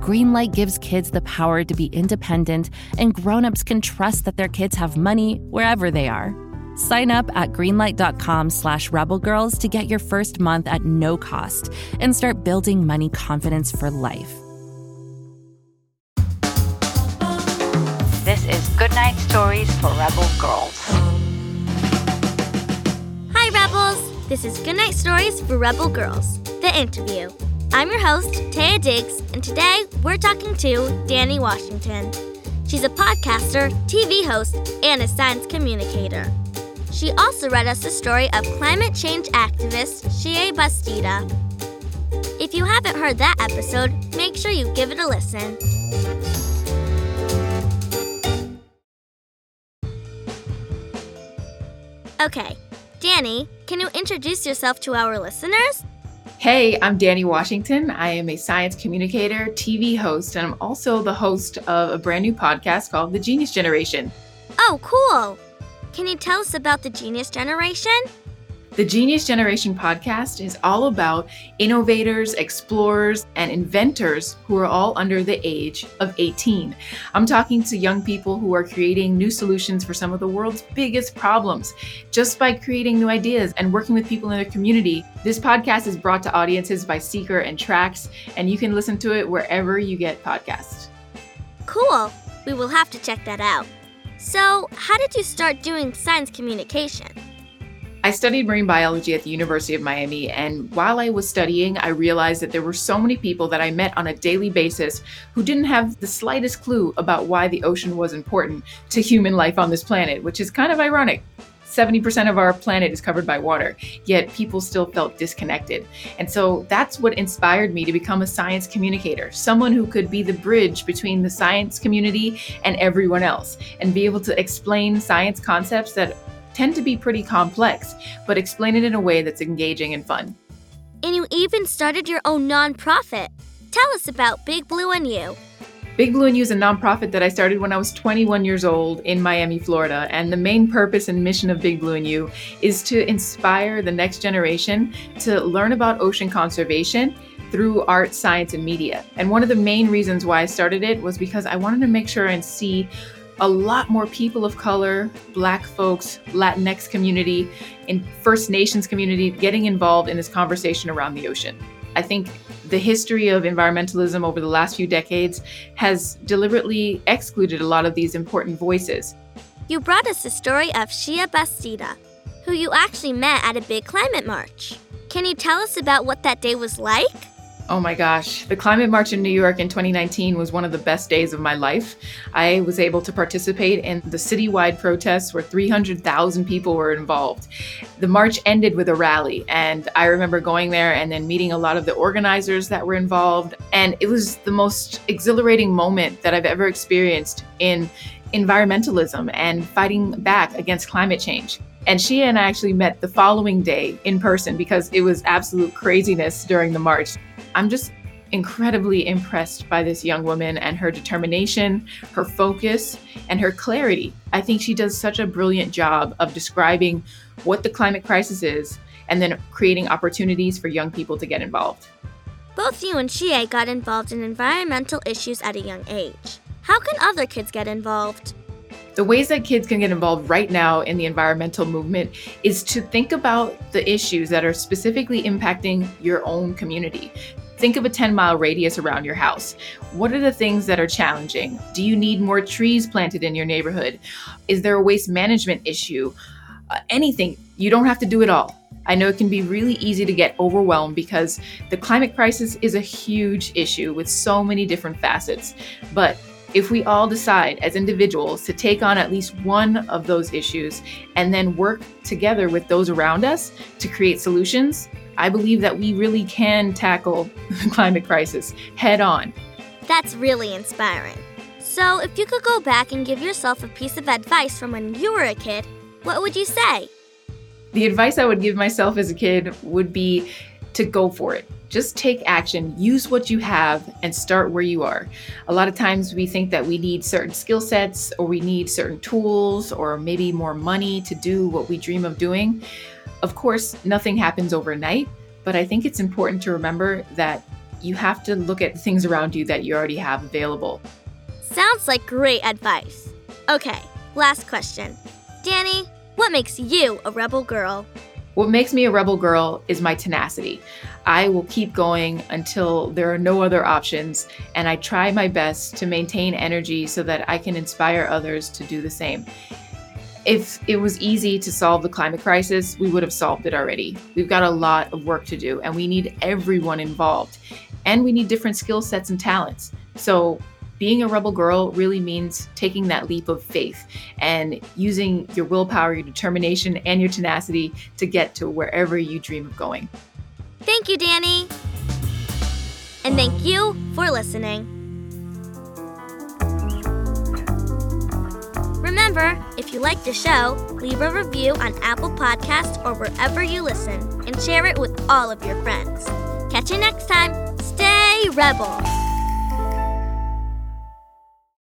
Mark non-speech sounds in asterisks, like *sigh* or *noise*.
Greenlight gives kids the power to be independent, and grown-ups can trust that their kids have money wherever they are. Sign up at greenlight.com slash rebelgirls to get your first month at no cost and start building money confidence for life. This is Goodnight Stories for Rebel Girls. Hi, Rebels! This is Goodnight Stories for Rebel Girls, the interview. I'm your host, Taya Diggs, and today we're talking to Danni Washington. She's a podcaster, TV host, and a science communicator. She also read us the story of climate change activist Xiye Bastida. If you haven't heard that episode, make sure you give it a listen. Okay, Danni, can you introduce yourself to our listeners? Hey, I'm Danni Washington. I am a science communicator, TV host, and I'm also the host of a brand new podcast called The Genius Generation. Oh, cool! Can you tell us about the Genius Generation? The Genius Generation podcast is all about innovators, explorers, and inventors who are all under the age of 18. I'm talking to young people who are creating new solutions for some of the world's biggest problems just by creating new ideas and working with people in their community. This podcast is brought to audiences by Seeker and Tracks, and you can listen to it wherever you get podcasts. Cool! We will have to check that out. So, how did you start doing science communication? I studied marine biology at the University of Miami, and while I was studying, I realized that there were so many people that I met on a daily basis who didn't have the slightest clue about why the ocean was important to human life on this planet, which is kind of ironic. 70% of our planet is covered by water, yet people still felt disconnected. And so that's what inspired me to become a science communicator, someone who could be the bridge between the science community and everyone else, and be able to explain science concepts that tend to be pretty complex, but explain it in a way that's engaging and fun. And you even started your own nonprofit. Tell us about Big Blue and You. Big Blue and You is a nonprofit that I started when I was 21 years old in Miami, Florida. And the main purpose and mission of Big Blue and You is to inspire the next generation to learn about ocean conservation through art, science, and media. And one of the main reasons why I started it was because I wanted to make sure and see a lot more people of color, black folks, Latinx community, and First Nations community getting involved in this conversation around the ocean. I think the history of environmentalism over the last few decades has deliberately excluded a lot of these important voices. You brought us the story of Xiye Bastida, who you actually met at a big climate march. Can you tell us about what that day was like? Oh my gosh, the Climate March in New York in 2019 was one of the best days of my life. I was able to participate in the citywide protests where 300,000 people were involved. The march ended with a rally, and I remember going there and then meeting a lot of the organizers that were involved. And it was the most exhilarating moment that I've ever experienced in environmentalism and fighting back against climate change. And she and I actually met the following day in person because it was absolute craziness during the march. I'm just incredibly impressed by this young woman and her determination, her focus, and her clarity. I think she does such a brilliant job of describing what the climate crisis is and then creating opportunities for young people to get involved. Both you and Xiye got involved in environmental issues at a young age. How can other kids get involved? The ways that kids can get involved right now in the environmental movement is to think about the issues that are specifically impacting your own community. Think of a 10 mile radius around your house. What are the things that are challenging? Do you need more trees planted in your neighborhood? Is there a waste management issue? Uh, anything. You don't have to do it all. I know it can be really easy to get overwhelmed because the climate crisis is a huge issue with so many different facets. But if we all decide as individuals to take on at least one of those issues and then work together with those around us to create solutions, I believe that we really can tackle *laughs* the climate crisis head on. That's really inspiring. So, if you could go back and give yourself a piece of advice from when you were a kid, what would you say? The advice I would give myself as a kid would be to go for it. Just take action, use what you have, and start where you are. A lot of times we think that we need certain skill sets or we need certain tools or maybe more money to do what we dream of doing. Of course, nothing happens overnight, but I think it's important to remember that you have to look at things around you that you already have available. Sounds like great advice. Okay, last question. Danni, what makes you a rebel girl? What makes me a rebel girl is my tenacity. I will keep going until there are no other options, and I try my best to maintain energy so that I can inspire others to do the same. If it was easy to solve the climate crisis, we would have solved it already. We've got a lot of work to do, and we need everyone involved. And we need different skill sets and talents. So, being a rebel girl really means taking that leap of faith and using your willpower, your determination, and your tenacity to get to wherever you dream of going. Thank you, Danni. And thank you for listening. Remember, if you like the show, leave a review on Apple Podcasts or wherever you listen and share it with all of your friends. Catch you next time. Stay rebel.